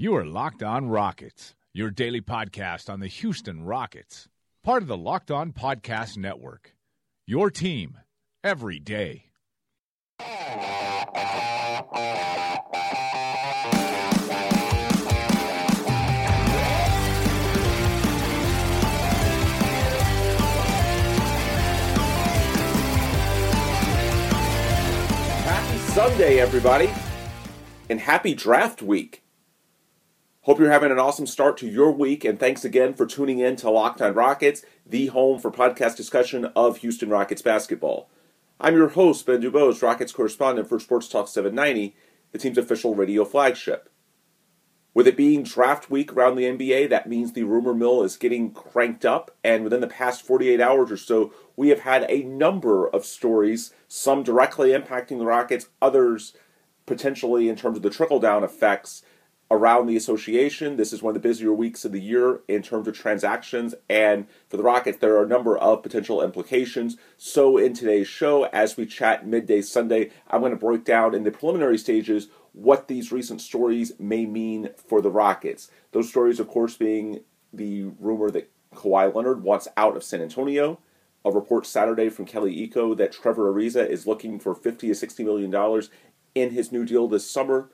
You are Locked On Rockets, your daily podcast on the Houston Rockets, part of the Locked On Podcast Network. Your team every day. Happy Sunday, everybody, and happy draft week. Hope you're having an awesome start to your week, and thanks again for tuning in to Locked On Rockets, the home for podcast discussion of Houston Rockets basketball. I'm your host, Ben Dubose, Rockets correspondent for Sports Talk 790, the team's official radio flagship. With it being draft week around the NBA, that means the rumor mill is getting cranked up, and within the past 48 hours or so, we have had a number of stories, some directly impacting the Rockets, others potentially in terms of the trickle down effects around the association. This is one of the busier weeks of the year in terms of transactions, and for the Rockets, there are a number of potential implications. So, in today's show, as we chat midday Sunday, I'm going to break down in the preliminary stages what these recent stories may mean for the Rockets. Those stories, of course, being the rumor that Kawhi Leonard wants out of San Antonio. A report Saturday from Kelly Iko that Trevor Ariza is looking for 50 to 60 million dollars in his new deal this summer,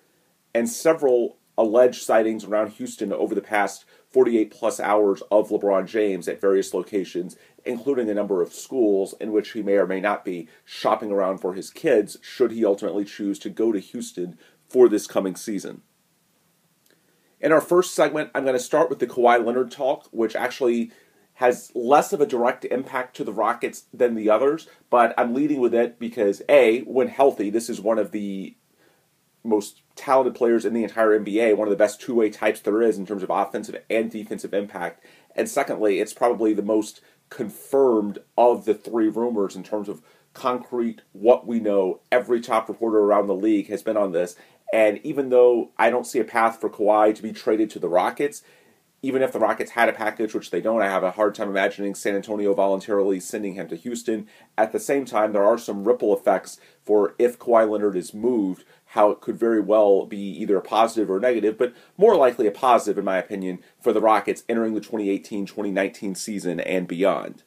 and several alleged sightings around Houston over the past 48 plus hours of LeBron James at various locations, including a number of schools in which he may or may not be shopping around for his kids should he ultimately choose to go to Houston for this coming season. In our first segment, I'm going to start with the Kawhi Leonard talk, which actually has less of a direct impact to the Rockets than the others, but I'm leading with it because A, when healthy, this is one of the most talented players in the entire NBA, one of the best two way types there is in terms of offensive and defensive impact. And secondly, it's probably the most confirmed of the three rumors in terms of concrete what we know. Every top reporter around the league has been on this. And even though I don't see a path for Kawhi to be traded to the Rockets, even if the Rockets had a package, which they don't, I have a hard time imagining San Antonio voluntarily sending him to Houston. At the same time, there are some ripple effects for if Kawhi Leonard is moved, how it could very well be either a positive or a negative, but more likely a positive, in my opinion, for the Rockets entering the 2018 2019 season and beyond.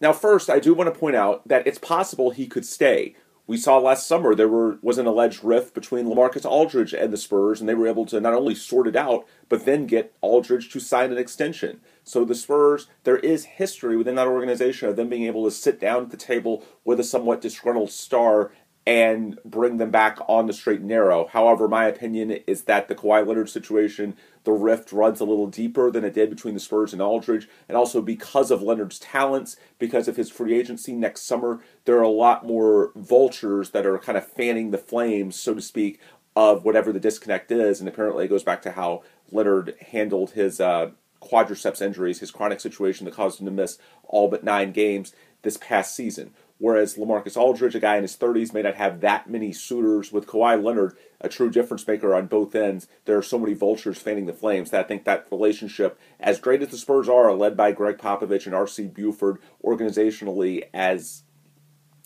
Now, first, I do want to point out that it's possible he could stay. We saw last summer there were, was an alleged rift between Lamarcus Aldridge and the Spurs, and they were able to not only sort it out, but then get Aldridge to sign an extension. So the Spurs, there is history within that organization of them being able to sit down at the table with a somewhat disgruntled star and bring them back on the straight and narrow. However, my opinion is that the Kawhi Leonard situation, the rift runs a little deeper than it did between the Spurs and Aldridge, and also because of Leonard's talents, because of his free agency next summer, there are a lot more vultures that are kind of fanning the flames, so to speak, of whatever the disconnect is. And apparently, it goes back to how Leonard handled his uh, quadriceps injuries, his chronic situation that caused him to miss all but nine games this past season. Whereas Lamarcus Aldridge, a guy in his 30s, may not have that many suitors. With Kawhi Leonard, a true difference maker on both ends, there are so many vultures fanning the flames that I think that relationship, as great as the Spurs are, led by Gregg Popovich and R.C. Buford, organizationally as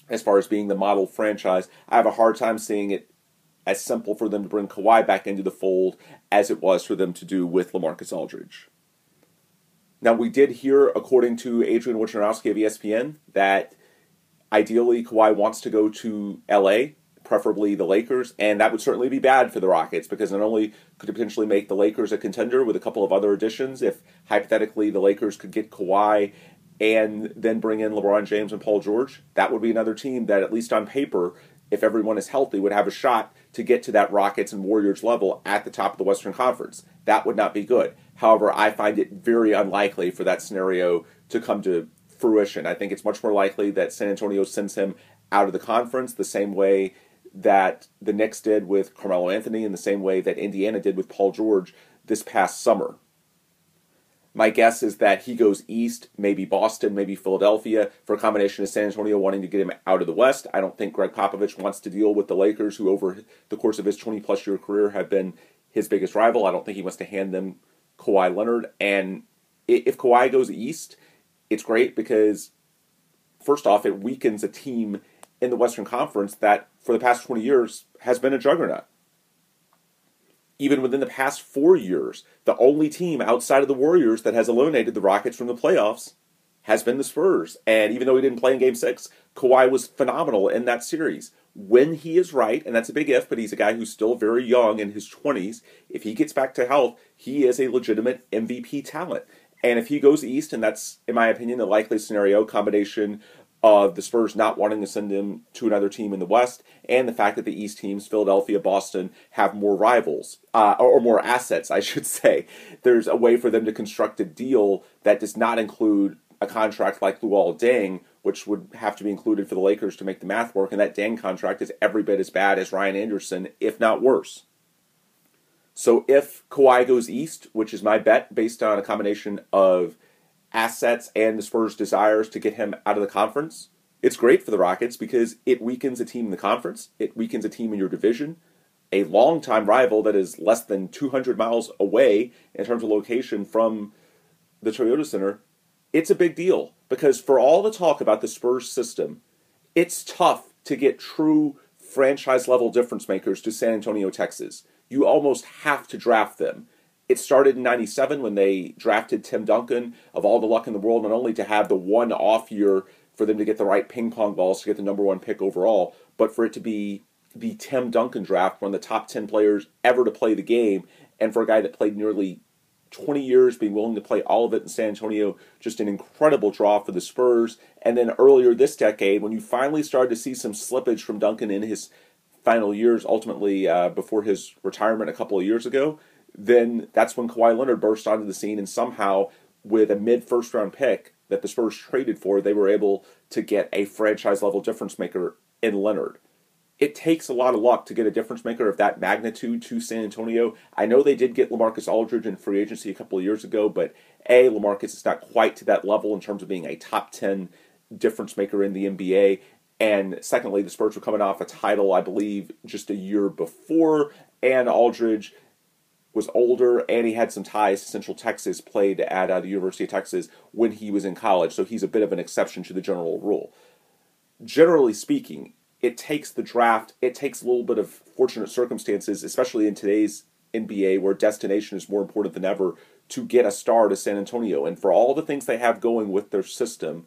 as far as being the model franchise, I have a hard time seeing it as simple for them to bring Kawhi back into the fold as it was for them to do with Lamarcus Aldridge. Now, we did hear, according to Adrian Wojnarowski of ESPN, that ideally Kawhi wants to go to LA, preferably the Lakers, and that would certainly be bad for the Rockets because not only could it potentially make the Lakers a contender with a couple of other additions, if hypothetically the Lakers could get Kawhi and then bring in LeBron James and Paul George, that would be another team that, at least on paper, if everyone is healthy, would have a shot to get to that Rockets and Warriors level at the top of the Western Conference. That would not be good. However, I find it very unlikely for that scenario to come to fruition. I think it's much more likely that San Antonio sends him out of the conference the same way that the Knicks did with Carmelo Anthony in the same way that Indiana did with Paul George this past summer. My guess is that he goes east, maybe Boston, maybe Philadelphia, for a combination of San Antonio wanting to get him out of the West. I don't think Gregg Popovich wants to deal with the Lakers, who over the course of his 20 plus year career have been his biggest rival. I don't think he wants to hand them Kawhi Leonard. And if Kawhi goes east, it's great because, first off, it weakens a team in the Western Conference that, for the past 20 years, has been a juggernaut even within the past four years, the only team outside of the Warriors that has eliminated the Rockets from the playoffs has been the Spurs. And even though he didn't play in game six, Kawhi was phenomenal in that series. When he is right, and that's a big if, but he's a guy who's still very young in his 20s. If he gets back to health, he is a legitimate MVP talent. And if he goes east, and that's, in my opinion, the likely scenario, combination of the Spurs not wanting to send him to another team in the West, and the fact that the East teams, Philadelphia, Boston, have more rivals, uh, or more assets, I should say. There's a way for them to construct a deal that does not include a contract like Luol Deng, which would have to be included for the Lakers to make the math work, and that Deng contract is every bit as bad as Ryan Anderson, if not worse. So if Kawhi goes east, which is my bet based on a combination of assets and the Spurs' desires to get him out of the conference, it's great for the Rockets because it weakens a team in the conference, it weakens a team in your division, a longtime rival that is less than 200 miles away in terms of location from the Toyota Center. It's a big deal because for all the talk about the Spurs system, it's tough to get true franchise level difference makers to San Antonio, Texas. You almost have to draft them. It started in 97 when they drafted Tim Duncan, of all the luck in the world, not only to have the one off year for them to get the right ping pong balls to get the number one pick overall, but for it to be the Tim Duncan draft, one of the top 10 players ever to play the game, and for a guy that played nearly 20 years, being willing to play all of it in San Antonio, just an incredible draw for the Spurs. And then earlier this decade, when you finally started to see some slippage from Duncan in his final years, ultimately uh, before his retirement a couple of years ago, then that's when Kawhi Leonard burst onto the scene, and somehow, with a mid first round pick that the Spurs traded for, they were able to get a franchise level difference maker in Leonard. It takes a lot of luck to get a difference maker of that magnitude to San Antonio. I know they did get Lamarcus Aldridge in free agency a couple of years ago, but A, Lamarcus is not quite to that level in terms of being a top 10 difference maker in the NBA. And secondly, the Spurs were coming off a title, I believe, just a year before, and Aldridge was older and he had some ties to Central Texas, played at uh, the University of Texas when he was in college, so he's a bit of an exception to the general rule. Generally speaking, it takes the draft, it takes a little bit of fortunate circumstances, especially in today's NBA where destination is more important than ever, to get a star to San Antonio. And for all the things they have going with their system,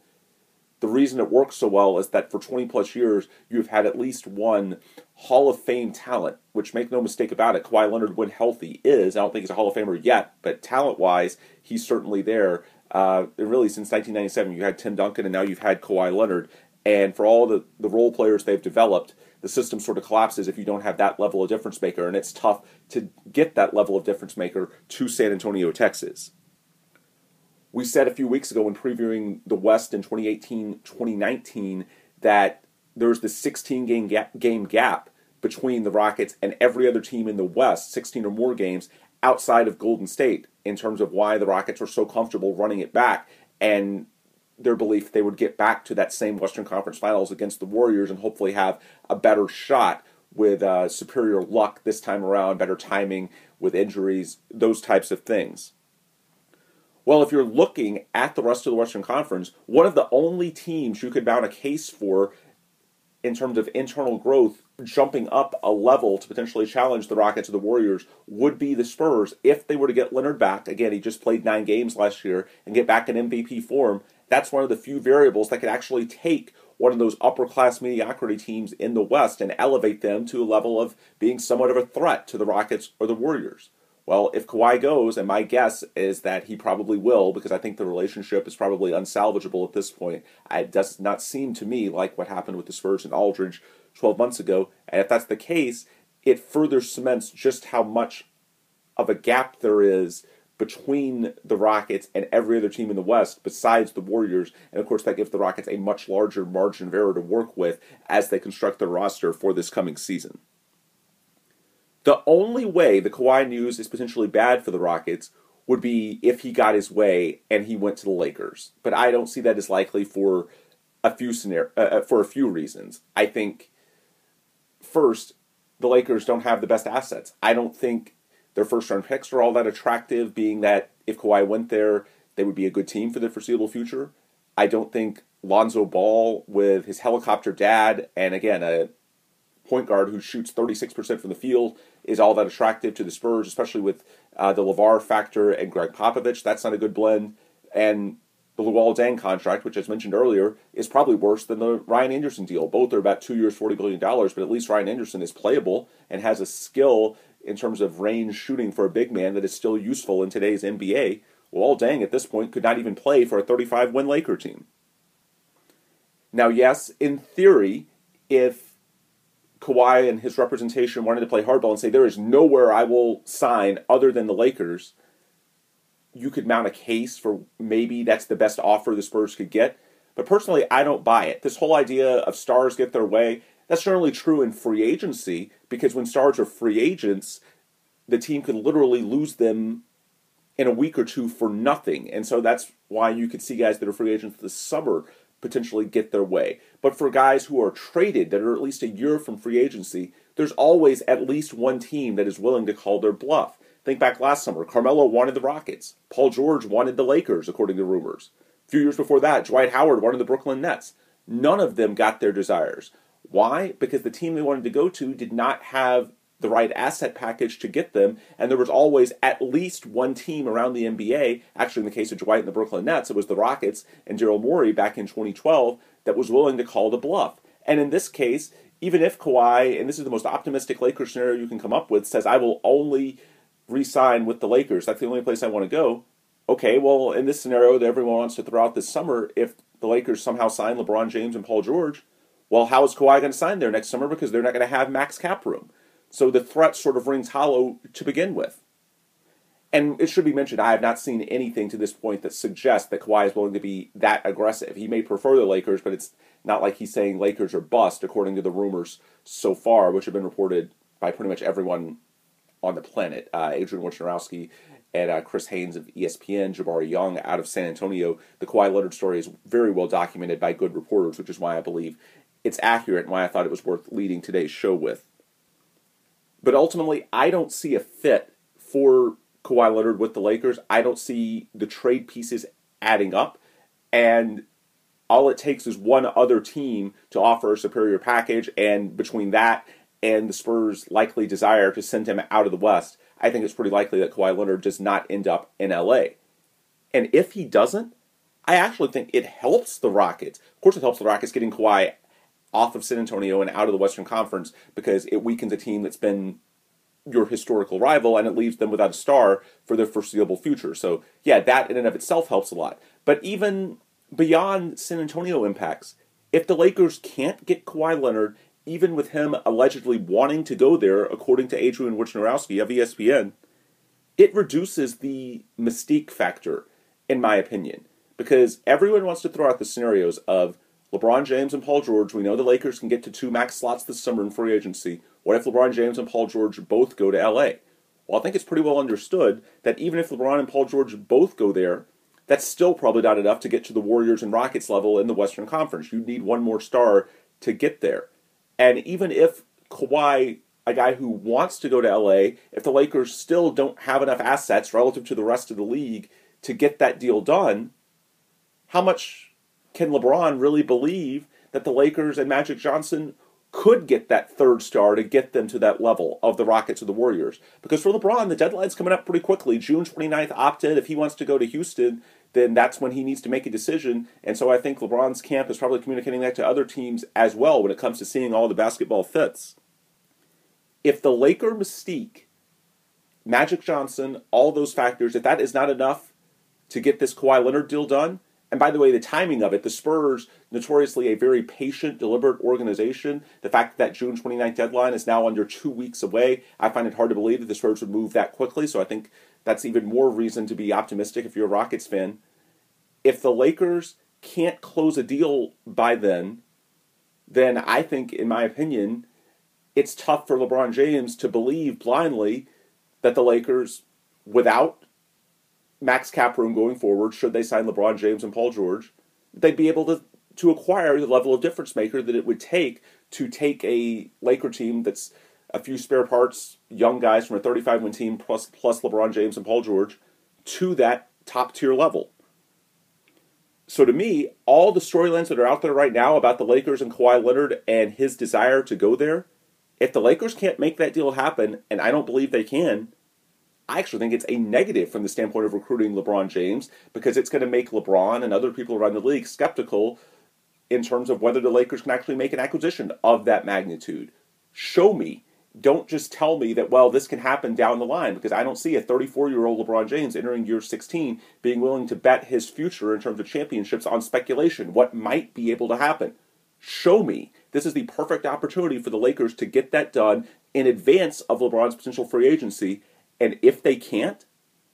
the reason it works so well is that for 20 plus years, you've had at least one Hall of Fame talent, which make no mistake about it, Kawhi Leonard, when healthy, is. I don't think he's a Hall of Famer yet, but talent wise, he's certainly there. Uh, really, since 1997, you had Tim Duncan, and now you've had Kawhi Leonard. And for all the, the role players they've developed, the system sort of collapses if you don't have that level of difference maker, and it's tough to get that level of difference maker to San Antonio, Texas. We said a few weeks ago when previewing the West in 2018 2019 that there's this 16 game gap, game gap between the Rockets and every other team in the West, 16 or more games outside of Golden State, in terms of why the Rockets are so comfortable running it back and their belief they would get back to that same Western Conference Finals against the Warriors and hopefully have a better shot with uh, superior luck this time around, better timing with injuries, those types of things. Well, if you're looking at the rest of the Western Conference, one of the only teams you could mount a case for in terms of internal growth jumping up a level to potentially challenge the Rockets or the Warriors would be the Spurs if they were to get Leonard back. Again, he just played nine games last year and get back in MVP form. That's one of the few variables that could actually take one of those upper class mediocrity teams in the West and elevate them to a level of being somewhat of a threat to the Rockets or the Warriors. Well, if Kawhi goes, and my guess is that he probably will, because I think the relationship is probably unsalvageable at this point. It does not seem to me like what happened with the Spurs and Aldridge 12 months ago. And if that's the case, it further cements just how much of a gap there is between the Rockets and every other team in the West besides the Warriors. And of course, that gives the Rockets a much larger margin of error to work with as they construct their roster for this coming season. The only way the Kawhi news is potentially bad for the Rockets would be if he got his way and he went to the Lakers. But I don't see that as likely for a few scenario, uh, uh, for a few reasons. I think first, the Lakers don't have the best assets. I don't think their first round picks are all that attractive, being that if Kawhi went there, they would be a good team for the foreseeable future. I don't think Lonzo Ball, with his helicopter dad, and again, a point guard who shoots 36% from the field, is all that attractive to the Spurs, especially with uh, the LaVar factor and Gregg Popovich. That's not a good blend. And the Luol Deng contract, which as mentioned earlier, is probably worse than the Ryan Anderson deal. Both are about two years, $40 billion, but at least Ryan Anderson is playable and has a skill in terms of range shooting for a big man that is still useful in today's NBA. Luol Deng at this point could not even play for a 35 win Laker team. Now, yes, in theory, if Kawhi and his representation wanted to play hardball and say there is nowhere I will sign other than the Lakers, you could mount a case for maybe that's the best offer the Spurs could get. But personally, I don't buy it. This whole idea of stars get their way, that's generally true in free agency because when stars are free agents, the team could literally lose them in a week or two for nothing. And so that's why you could see guys that are free agents this summer potentially get their way. But for guys who are traded that are at least a year from free agency, there's always at least one team that is willing to call their bluff. Think back last summer. Carmelo wanted the Rockets. Paul George wanted the Lakers, according to rumors. A few years before that, Dwight Howard wanted the Brooklyn Nets. None of them got their desires. Why? Because the team they wanted to go to did not have the right asset package to get them, and there was always at least one team around the NBA. Actually, in the case of Dwight and the Brooklyn Nets, it was the Rockets and Daryl Morey back in 2012 that was willing to call the bluff. And in this case, even if Kawhi, and this is the most optimistic Lakers scenario you can come up with, says, I will only re-sign with the Lakers. That's the only place I want to go. Okay, well, in this scenario that everyone wants to throw out this summer, if the Lakers somehow sign LeBron James and Paul George, well, how is Kawhi going to sign there next summer? Because they're not going to have max cap room. So the threat sort of rings hollow to begin with. And it should be mentioned, I have not seen anything to this point that suggests that Kawhi is willing to be that aggressive. He may prefer the Lakers, but it's not like he's saying Lakers are bust, according to the rumors so far, which have been reported by pretty much everyone on the planet. Uh, Adrian Wojnarowski and uh, Chris Haynes of ESPN, Jabari Young out of San Antonio. The Kawhi Leonard story is very well documented by good reporters, which is why I believe it's accurate and why I thought it was worth leading today's show with. But ultimately, I don't see a fit for Kawhi Leonard with the Lakers. I don't see the trade pieces adding up. And all it takes is one other team to offer a superior package. And between that and the Spurs' likely desire to send him out of the West, I think it's pretty likely that Kawhi Leonard does not end up in LA. And if he doesn't, I actually think it helps the Rockets. Of course, it helps the Rockets getting Kawhi off of San Antonio and out of the Western Conference because it weakens a team that's been your historical rival and it leaves them without a star for their foreseeable future. So, yeah, that in and of itself helps a lot. But even beyond San Antonio impacts, if the Lakers can't get Kawhi Leonard even with him allegedly wanting to go there, according to Adrian Wojnarowski of ESPN, it reduces the mystique factor, in my opinion. Because everyone wants to throw out the scenarios of LeBron James and Paul George. We know the Lakers can get to two max slots this summer in free agency. What if LeBron James and Paul George both go to LA? Well, I think it's pretty well understood that even if LeBron and Paul George both go there, that's still probably not enough to get to the Warriors and Rockets level in the Western Conference. You'd need one more star to get there. And even if Kawhi, a guy who wants to go to LA, if the Lakers still don't have enough assets relative to the rest of the league to get that deal done, how much can LeBron really believe that the Lakers and Magic Johnson could get that third star to get them to that level of the Rockets or the Warriors? Because for LeBron, the deadline's coming up pretty quickly. June 29th opted. If he wants to go to Houston, then that's when he needs to make a decision. And so I think LeBron's camp is probably communicating that to other teams as well when it comes to seeing all the basketball fits. If the Laker mystique, Magic Johnson, all those factors, if that is not enough to get this Kawhi Leonard deal done, and by the way, the timing of it, the Spurs, notoriously a very patient, deliberate organization. The fact that that June 29th deadline is now under two weeks away, I find it hard to believe that the Spurs would move that quickly. So I think that's even more reason to be optimistic if you're a Rockets fan. If the Lakers can't close a deal by then, then I think, in my opinion, it's tough for LeBron James to believe blindly that the Lakers, without max cap room going forward, should they sign LeBron James and Paul George, they'd be able to, to acquire the level of difference maker that it would take to take a Laker team that's a few spare parts, young guys from a 35 win team plus plus LeBron James and Paul George to that top tier level. So to me, all the storylines that are out there right now about the Lakers and Kawhi Leonard and his desire to go there, if the Lakers can't make that deal happen, and I don't believe they can, I actually think it's a negative from the standpoint of recruiting LeBron James because it's going to make LeBron and other people around the league skeptical in terms of whether the Lakers can actually make an acquisition of that magnitude. Show me. Don't just tell me that, well, this can happen down the line because I don't see a 34 year old LeBron James entering year 16 being willing to bet his future in terms of championships on speculation, what might be able to happen. Show me. This is the perfect opportunity for the Lakers to get that done in advance of LeBron's potential free agency and if they can't,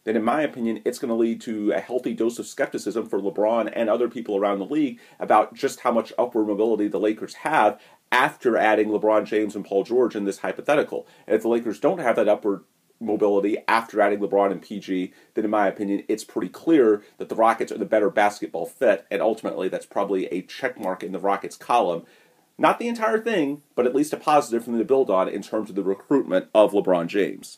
then in my opinion, it's going to lead to a healthy dose of skepticism for LeBron and other people around the league about just how much upward mobility the Lakers have after adding LeBron James and Paul George in this hypothetical. And if the Lakers don't have that upward mobility after adding LeBron and PG, then in my opinion, it's pretty clear that the Rockets are the better basketball fit, and ultimately that's probably a check mark in the Rockets column. Not the entire thing, but at least a positive for them to build on in terms of the recruitment of LeBron James.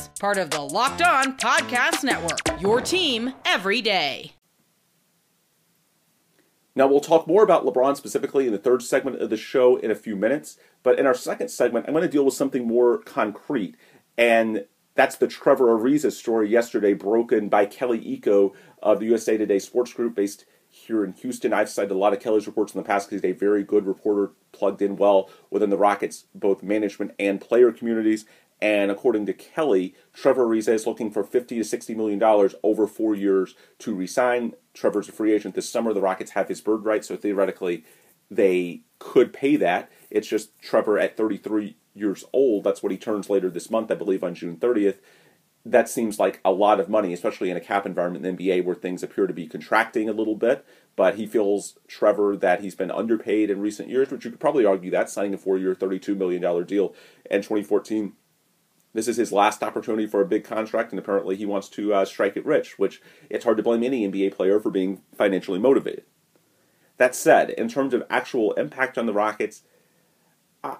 part of the Locked On Podcast Network. Your team every day. Now, we'll talk more about LeBron specifically in the third segment of the show in a few minutes, but in our second segment, I'm going to deal with something more concrete, and that's the Trevor Ariza story yesterday, broken by Kelly Iko of the USA Today Sports Group based here in Houston. I've cited a lot of Kelly's reports in the past because he's a very good reporter, plugged in well within the Rockets, both management and player communities. And according to Kelly, Trevor Ariza is looking for 50 to 60 million dollars over four years to resign. Trevor's a free agent this summer. The Rockets have his bird right, so theoretically they could pay that. It's just Trevor at 33 years old. That's what he turns later this month, I believe, on June 30th. That seems like a lot of money, especially in a cap environment in the NBA where things appear to be contracting a little bit. But he feels, Trevor, that he's been underpaid in recent years, which you could probably argue that, signing a four year, $32 million deal in 2014 this is his last opportunity for a big contract, and apparently he wants to uh, strike it rich, which it's hard to blame any NBA player for being financially motivated. That said, in terms of actual impact on the Rockets,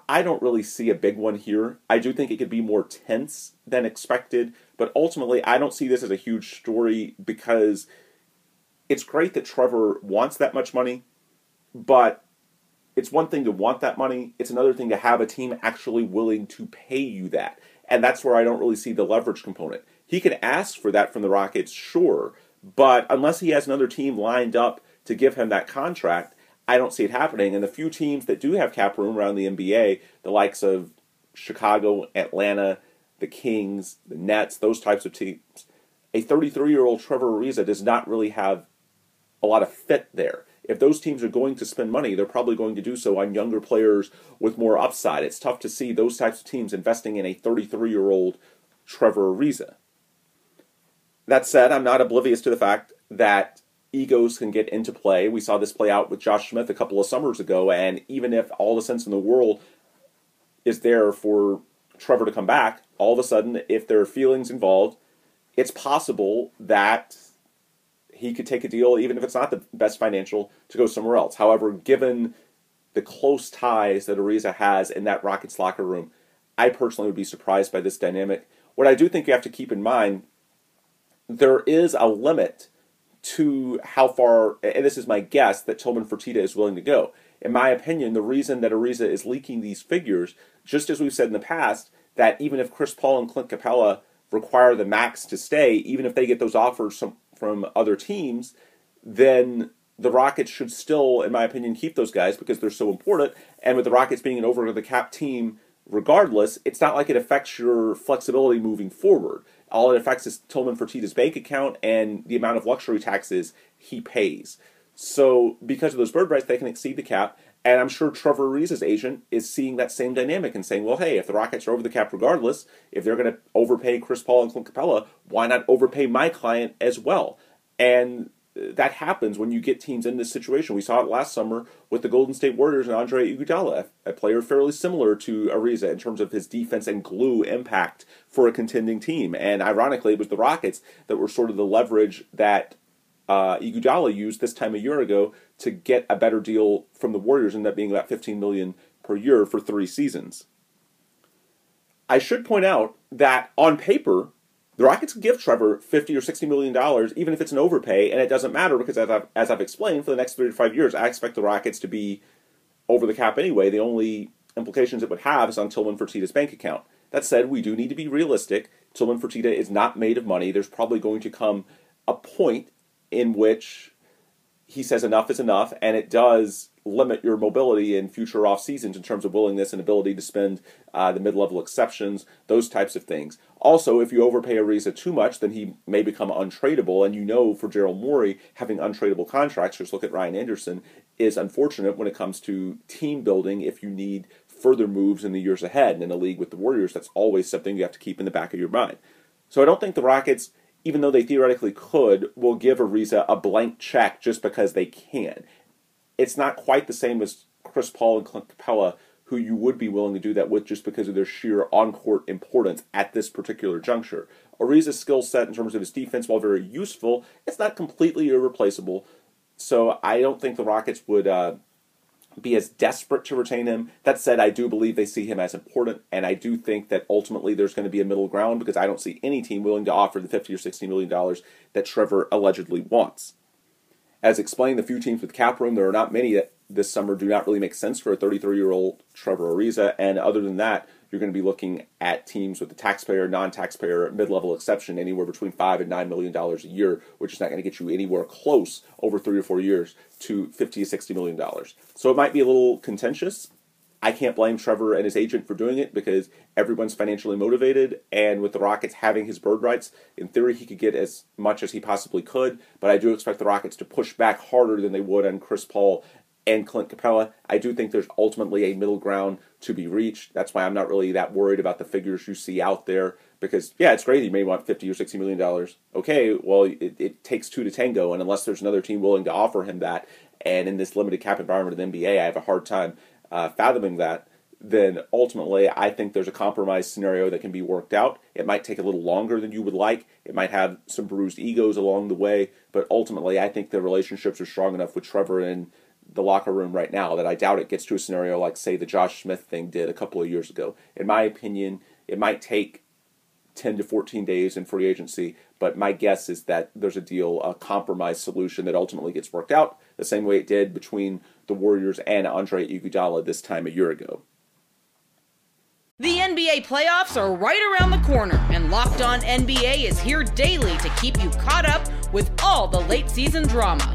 I don't really see a big one here. I do think it could be more tense than expected, but ultimately, I don't see this as a huge story because it's great that Trevor wants that much money, but it's one thing to want that money, it's another thing to have a team actually willing to pay you that. And that's where I don't really see the leverage component. He can ask for that from the Rockets, sure, but unless he has another team lined up to give him that contract, I don't see it happening. And the few teams that do have cap room around the NBA, the likes of Chicago, Atlanta, the Kings, the Nets, those types of teams, a 33 year old Trevor Ariza does not really have a lot of fit there if those teams are going to spend money, they're probably going to do so on younger players with more upside. It's tough to see those types of teams investing in a 33 year old Trevor Ariza. That said, I'm not oblivious to the fact that egos can get into play. We saw this play out with Josh Smith a couple of summers ago, and even if all the sense in the world is there for Trevor to come back, all of a sudden, if there are feelings involved, it's possible that he could take a deal, even if it's not the best financial, to go somewhere else. However, given the close ties that Ariza has in that Rockets locker room, I personally would be surprised by this dynamic. What I do think you have to keep in mind, there is a limit to how far, and this is my guess, that Tillman Fertitta is willing to go. in my opinion, the reason that Ariza is leaking these figures, just as we've said in the past, that even if Chris Paul and Clint Capela require the max to stay, even if they get those offers from, from other teams, then the Rockets should still, in my opinion, keep those guys because they're so important. And with the Rockets being an over the cap team, regardless, it's not like it affects your flexibility moving forward. All it affects is Tillman Fertitta's bank account and the amount of luxury taxes he pays. So, because of those bird rights, they can exceed the cap. And I'm sure Trevor Ariza's agent is seeing that same dynamic and saying, well, hey, if the Rockets are over the cap regardless, if they're going to overpay Chris Paul and Clint Capela, why not overpay my client as well? And that happens when you get teams in this situation. We saw it last summer with the Golden State Warriors and Andre Iguodala, a player fairly similar to Ariza in terms of his defense and glue impact for a contending team. And ironically, it was the Rockets that were sort of the leverage that uh, Iguodala used this time a year ago to get a better deal from the Warriors, and up being about 15 million per year for three seasons. I should point out that on paper, the Rockets give Trevor 50 or 60 million dollars, even if it's an overpay, and it doesn't matter because as I've, as I've explained, for the next three to five years, I expect the Rockets to be over the cap anyway. The only implications it would have is on Tillman Fertitta's bank account. That said, we do need to be realistic. Tillman Fertitta is not made of money. There's probably going to come a point in which he says enough is enough, and it does limit your mobility in future off seasons in terms of willingness and ability to spend uh, the mid level exceptions, those types of things. Also, if you overpay Ariza too much, then he may become untradeable. And you know, for Daryl Morey, having untradeable contracts, just look at Ryan Anderson, is unfortunate when it comes to team building if you need further moves in the years ahead. And in a league with the Warriors, that's always something you have to keep in the back of your mind. So I don't think the Rockets, even though they theoretically could, will give Ariza a blank check just because they can it's not quite the same as Chris Paul and Clint Capela, who you would be willing to do that with just because of their sheer on court importance at this particular juncture. Ariza's skill set in terms of his defense, while very useful, it's not completely irreplaceable. So I don't think the Rockets would uh, be as desperate to retain him. That said, I do believe they see him as important, and I do think that ultimately there's going to be a middle ground because I don't see any team willing to offer the 50 or 60 million dollars that Trevor allegedly wants. As explained, the few teams with cap room, there are not many that this summer do not really make sense for a 33 year old Trevor Ariza. And other than that, you're going to be looking at teams with the taxpayer, non taxpayer, mid level exception, anywhere between five and nine million dollars a year, which is not going to get you anywhere close over three or four years to 50 to 60 million dollars. So it might be a little contentious. I can't blame Trevor and his agent for doing it because everyone's financially motivated. And with the Rockets having his bird rights, in theory, he could get as much as he possibly could. But I do expect the Rockets to push back harder than they would on Chris Paul and Clint Capela. I do think there's ultimately a middle ground to be reached. That's why I'm not really that worried about the figures you see out there. Because yeah, it's great. You may want 50 or 60 million dollars. Okay, well, it, it takes two to tango, and unless there's another team willing to offer him that, and in this limited cap environment of the NBA, I have a hard time uh, fathoming that, then ultimately I think there's a compromise scenario that can be worked out. It might take a little longer than you would like. It might have some bruised egos along the way, but ultimately I think the relationships are strong enough with Trevor and the locker room right now that I doubt it gets to a scenario like say the Josh Smith thing did a couple of years ago. In my opinion, it might take 10 to 14 days in free agency, but my guess is that there's a deal, a compromise solution that ultimately gets worked out the same way it did between the Warriors and Andre Iguodala this time a year ago. The NBA playoffs are right around the corner, and Locked On NBA is here daily to keep you caught up with all the late season drama.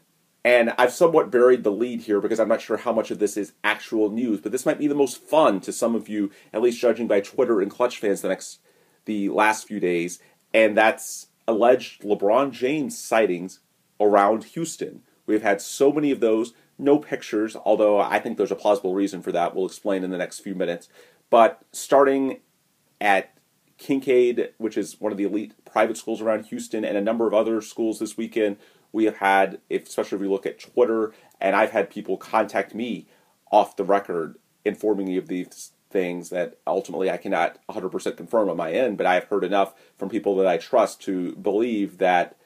And I've somewhat buried the lead here because I'm not sure how much of this is actual news, but this might be the most fun to some of you, at least judging by Twitter and Clutch fans the next the last few days, and that's alleged LeBron James sightings around Houston. We've had so many of those, no pictures, although I think there's a plausible reason for that. We'll explain in the next few minutes. But starting at Kincaid, which is one of the elite private schools around Houston, and a number of other schools this weekend, we have had, especially if we look at Twitter, and I've had people contact me off the record informing me of these things that ultimately I cannot 100% confirm on my end, but I have heard enough from people that I trust to believe that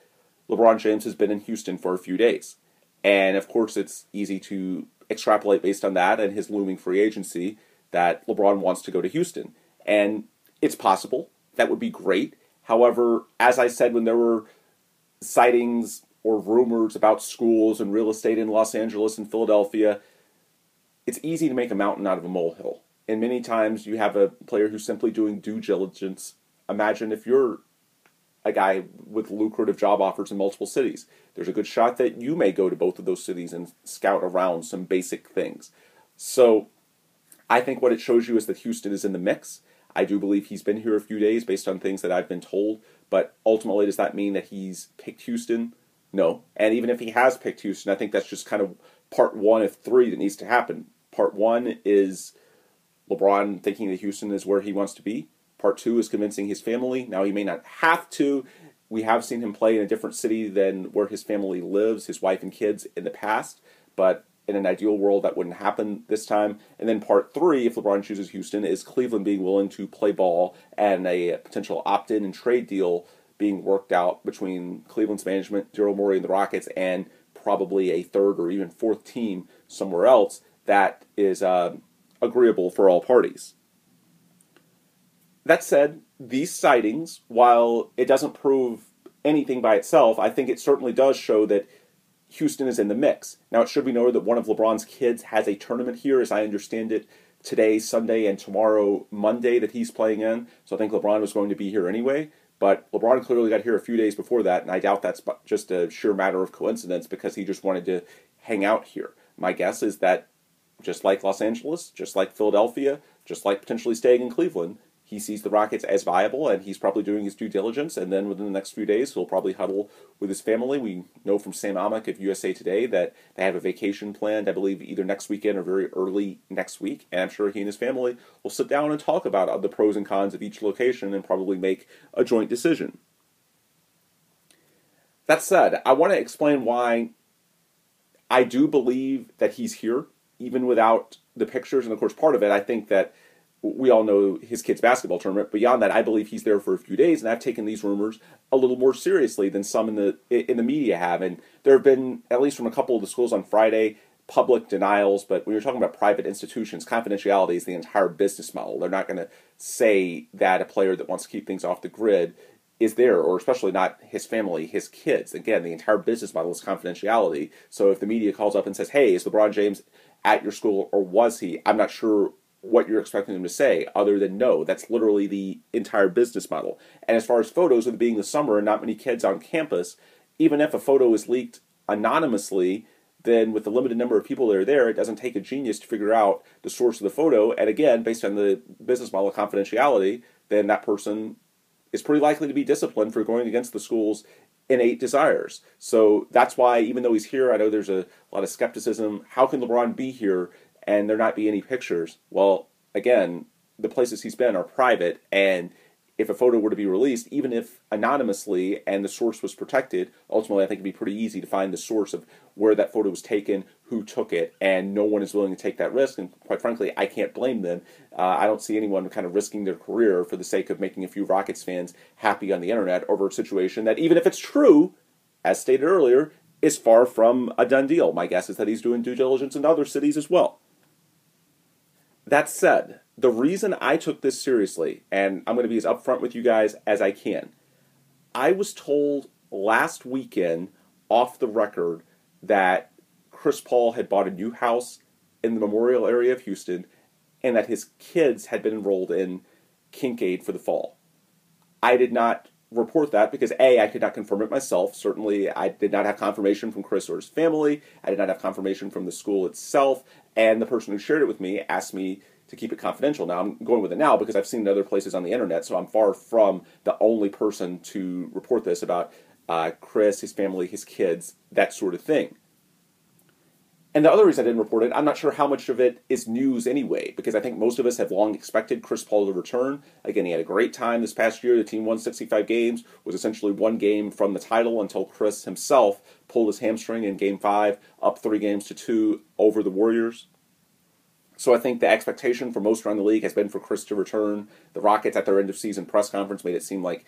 LeBron James has been in Houston for a few days. And of course, it's easy to extrapolate based on that and his looming free agency that LeBron wants to go to Houston. And it's possible. That would be great. However, as I said, when there were sightings or rumors about schools and real estate in Los Angeles and Philadelphia, it's easy to make a mountain out of a molehill. And many times you have a player who's simply doing due diligence. Imagine if you're a guy with lucrative job offers in multiple cities. There's a good shot that you may go to both of those cities and scout around some basic things. So I think what it shows you is that Houston is in the mix. I do believe he's been here a few days based on things that I've been told, but ultimately, does that mean that he's picked Houston? No. And even if he has picked Houston, I think that's just kind of part one of three that needs to happen. Part one is LeBron thinking that Houston is where he wants to be. Part two is convincing his family. Now, he may not have to. We have seen him play in a different city than where his family lives, his wife and kids, in the past. But in an ideal world, that wouldn't happen this time. And then part three, if LeBron chooses Houston, is Cleveland being willing to play ball and a potential opt in and trade deal being worked out between Cleveland's management, Daryl Morey, and the Rockets, and probably a third or even fourth team somewhere else that is uh, agreeable for all parties. That said, these sightings, while it doesn't prove anything by itself, I think it certainly does show that Houston is in the mix. Now, it should be noted that one of LeBron's kids has a tournament here, as I understand it, today, Sunday, and tomorrow, Monday, that he's playing in. So I think LeBron was going to be here anyway. But LeBron clearly got here a few days before that, and I doubt that's just a sheer matter of coincidence because he just wanted to hang out here. My guess is that just like Los Angeles, just like Philadelphia, just like potentially staying in Cleveland, he sees the Rockets as viable and he's probably doing his due diligence. And then within the next few days, he'll probably huddle with his family. We know from Sam Amick of USA Today that they have a vacation planned, I believe, either next weekend or very early next week. And I'm sure he and his family will sit down and talk about the pros and cons of each location and probably make a joint decision. That said, I want to explain why I do believe that he's here, even without the pictures. And of course, part of it, I think that we all know his kid's basketball tournament. Beyond that, I believe he's there for a few days, and I've taken these rumors a little more seriously than some in the in the media have. And there have been, at least from a couple of the schools on Friday, public denials. But when you're talking about private institutions, confidentiality is the entire business model. They're not going to say that a player that wants to keep things off the grid is there, or especially not his family, his kids. Again, the entire business model is confidentiality. So if the media calls up and says, "Hey, is LeBron James at your school, or was he?" I'm not sure what you're expecting them to say other than no. That's literally the entire business model. And as far as photos, with it being the summer and not many kids on campus, even if a photo is leaked anonymously, then with the limited number of people that are there, it doesn't take a genius to figure out the source of the photo. And again, based on the business model of confidentiality, then that person is pretty likely to be disciplined for going against the school's innate desires. So that's why, even though he's here, I know there's a lot of skepticism. How can LeBron be here and there not be any pictures. Well, again, the places he's been are private, and if a photo were to be released, even if anonymously and the source was protected, ultimately I think it'd be pretty easy to find the source of where that photo was taken, who took it, and no one is willing to take that risk. And quite frankly, I can't blame them. Uh, I don't see anyone kind of risking their career for the sake of making a few Rockets fans happy on the internet over a situation that, even if it's true, as stated earlier, is far from a done deal. My guess is that he's doing due diligence in other cities as well. That said, the reason I took this seriously, and I'm going to be as upfront with you guys as I can, I was told last weekend off the record that Chris Paul had bought a new house in the memorial area of Houston and that his kids had been enrolled in Kincaid for the fall. I did not report that because A, I could not confirm it myself. Certainly, I did not have confirmation from Chris or his family. I did not have confirmation from the school itself. And the person who shared it with me asked me to keep it confidential. Now, I'm going with it now because I've seen it other places on the internet, so I'm far from the only person to report this about uh, Chris, his family, his kids, that sort of thing. And the other reason I didn't report it, I'm not sure how much of it is news anyway, because I think most of us have long expected Chris Paul to return. Again, he had a great time this past year. The team won 65 games, was essentially one game from the title until Chris himself pulled his hamstring in game five, up three games to two over the Warriors. So I think the expectation for most around the league has been for Chris to return. The Rockets at their end of season press conference made it seem like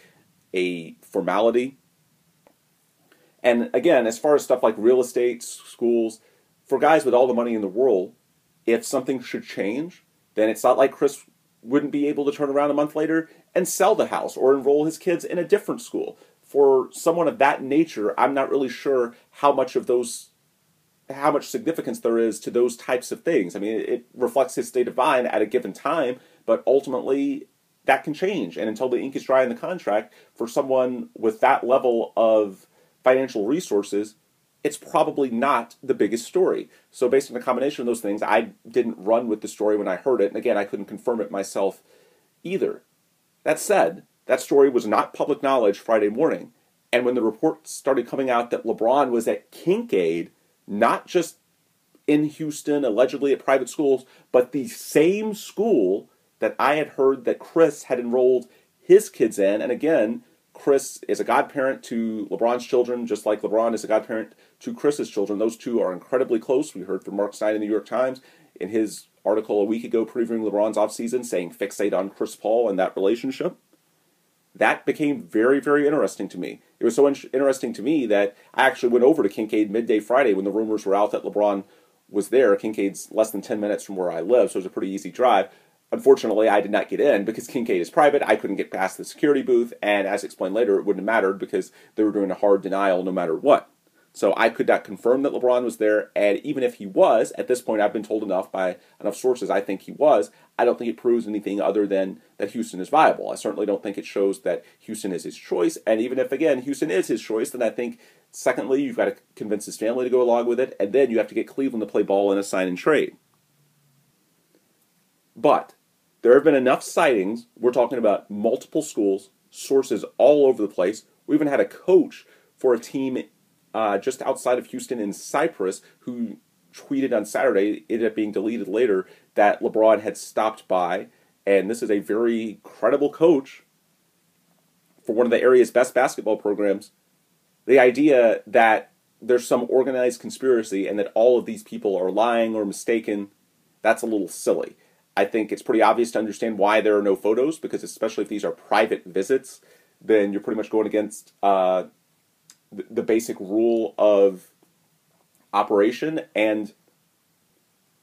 a formality. And again, as far as stuff like real estate, schools, for guys with all the money in the world, if something should change, then it's not like Chris wouldn't be able to turn around a month later and sell the house or enroll his kids in a different school. For someone of that nature, I'm not really sure how much of those how much significance there is to those types of things. I mean, it reflects his state of mind at a given time, but ultimately that can change. And until the ink is dry in the contract, for someone with that level of financial resources, it's probably not the biggest story. So, based on the combination of those things, I didn't run with the story when I heard it. And again, I couldn't confirm it myself either. That said, that story was not public knowledge Friday morning. And when the reports started coming out that LeBron was at Kinkaid, not just in Houston, allegedly at private schools, but the same school that I had heard that Chris had enrolled his kids in. And again, Chris is a godparent to LeBron's children, just like LeBron is a godparent to Chris's children. Those two are incredibly close. We heard from Marc Stein in the New York Times in his article a week ago previewing LeBron's offseason saying fixate on Chris Paul and that relationship that became very, very interesting to me. It was so in- interesting to me that I actually went over to Kinkaid midday Friday when the rumors were out that LeBron was there. Kinkaid's less than 10 minutes from where I live, so it was a pretty easy drive. Unfortunately, I did not get in because Kinkaid is private. I couldn't get past the security booth, and as explained later, it wouldn't have mattered because they were doing a hard denial no matter what. So I could not confirm that LeBron was there, and even if he was, at this point I've been told enough by enough sources I think he was, I don't think it proves anything other than that Houston is viable. I certainly don't think it shows that Houston is his choice, and even if again Houston is his choice, then I think secondly you've got to convince his family to go along with it, and then you have to get Cleveland to play ball in a sign and trade. But there have been enough sightings, we're talking about multiple schools, sources all over the place. We even had a coach for a team uh, just outside of Houston in Cypress who tweeted on Saturday, ended up being deleted later, that LeBron had stopped by. And this is a very credible coach for one of the area's best basketball programs. The idea that there's some organized conspiracy and that all of these people are lying or mistaken, that's a little silly. I think it's pretty obvious to understand why there are no photos, because especially if these are private visits, then you're pretty much going against uh, the basic rule of operation. And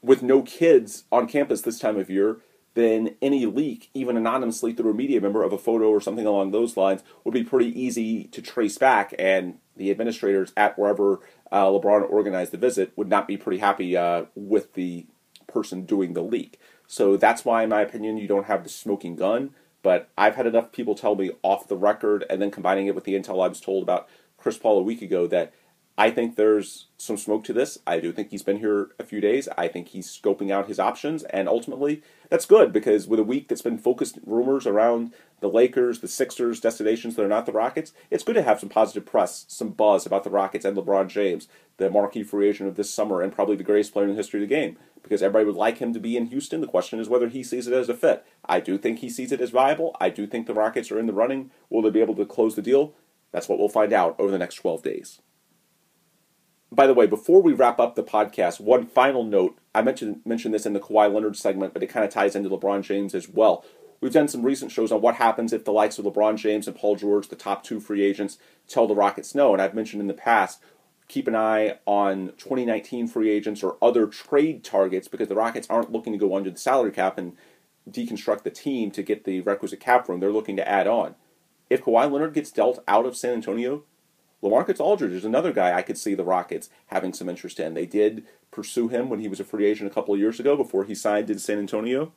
with no kids on campus this time of year, then any leak, even anonymously through a media member of a photo or something along those lines, would be pretty easy to trace back. And the administrators at wherever uh, LeBron organized the visit would not be pretty happy uh, with the person doing the leak. So that's why, in my opinion, you don't have the smoking gun. But I've had enough people tell me off the record, and then combining it with the intel I was told about Chris Paul a week ago that I think there's some smoke to this. I do think he's been here a few days. I think he's scoping out his options, and ultimately, that's good because with a week that's been focused rumors around the Lakers, the Sixers, destinations that are not the Rockets, it's good to have some positive press, some buzz about the Rockets and LeBron James, the marquee free agent of this summer and probably the greatest player in the history of the game. Because everybody would like him to be in Houston. The question is whether he sees it as a fit. I do think he sees it as viable. I do think the Rockets are in the running. Will they be able to close the deal? That's what we'll find out over the next 12 days. By the way, before we wrap up the podcast, one final note. I mentioned mentioned this in the Kawhi Leonard segment, but it kind of ties into LeBron James as well. We've done some recent shows on what happens if the likes of LeBron James and Paul George, the top two free agents, tell the Rockets no. And I've mentioned in the past, keep an eye on 2019 free agents or other trade targets because the Rockets aren't looking to go under the salary cap and deconstruct the team to get the requisite cap room. They're looking to add on. If Kawhi Leonard gets dealt out of San Antonio, LaMarcus Aldridge is another guy I could see the Rockets having some interest in. They did pursue him when he was a free agent a couple of years ago before he signed in San Antonio.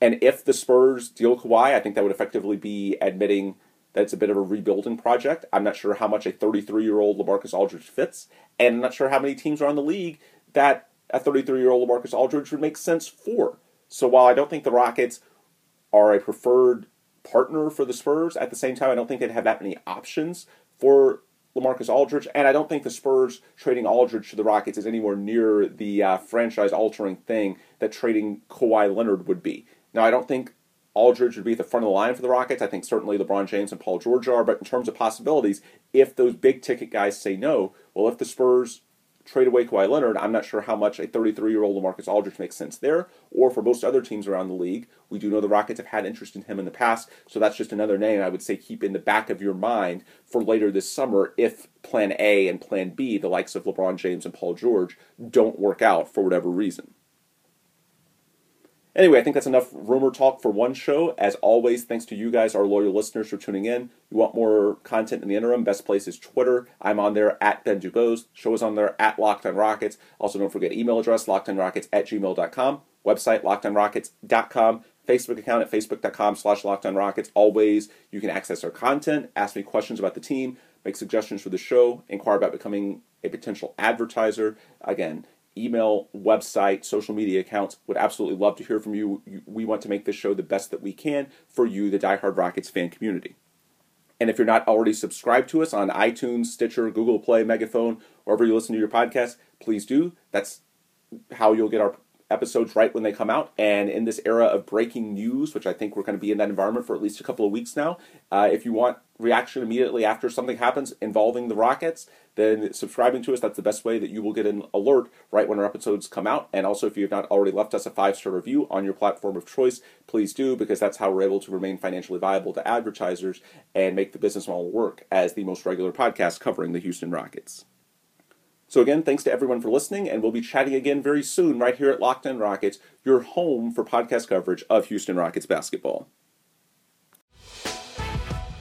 And if the Spurs deal Kawhi, I think that would effectively be admitting that it's a bit of a rebuilding project. I'm not sure how much a 33 year old LaMarcus Aldridge fits, and I'm not sure how many teams are on the league that a 33 year old LaMarcus Aldridge would make sense for. So while I don't think the Rockets are a preferred partner for the Spurs. At the same time, I don't think they'd have that many options for LaMarcus Aldridge, and I don't think the Spurs trading Aldridge to the Rockets is anywhere near the uh, franchise-altering thing that trading Kawhi Leonard would be. Now, I don't think Aldridge would be at the front of the line for the Rockets. I think certainly LeBron James and Paul George are, but in terms of possibilities, if those big ticket guys say no, well, if the Spurs trade away Kawhi Leonard, I'm not sure how much a 33 year old LaMarcus Aldridge makes sense there, or for most other teams around the league. We do know the Rockets have had interest in him in the past, so that's just another name I would say keep in the back of your mind for later this summer if plan A and plan B, the likes of LeBron James and Paul George, don't work out for whatever reason. Anyway, I think that's enough rumor talk for one show. As always, thanks to you guys, our loyal listeners, for tuning in. You want more content in the interim? Best place is Twitter. I'm on there at Ben DuBose. Show is on there at Locked on Rockets. Also, don't forget email address lockedonrockets at gmail.com. Website lockedonrockets.com. Facebook account at facebook.com slash lockedonrockets. Always, you can access our content, ask me questions about the team, make suggestions for the show, inquire about becoming a potential advertiser. Again, email, website, social media accounts. Would absolutely love to hear from you. We want to make this show the best that we can for you, the Die Hard Rockets fan community. And if you're not already subscribed to us on iTunes, Stitcher, Google Play, Megaphone, wherever you listen to your podcast, please do. That's how you'll get our episodes right when they come out. And in this era of breaking news, which I think we're going to be in that environment for at least a couple of weeks now, uh, if you want reaction immediately after something happens involving the Rockets, then subscribing to us, that's the best way that you will get an alert right when our episodes come out. And also, if you have not already left us a five star review on your platform of choice, please do, because that's how we're able to remain financially viable to advertisers and make the business model work as the most regular podcast covering the Houston Rockets. So, again, thanks to everyone for listening, and we'll be chatting again very soon right here at Locked On Rockets, your home for podcast coverage of Houston Rockets basketball.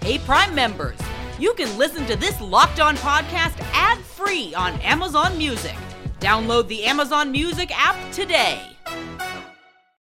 Hey, Prime members, you can listen to this Locked On podcast ad free on Amazon Music. Download the Amazon Music app today.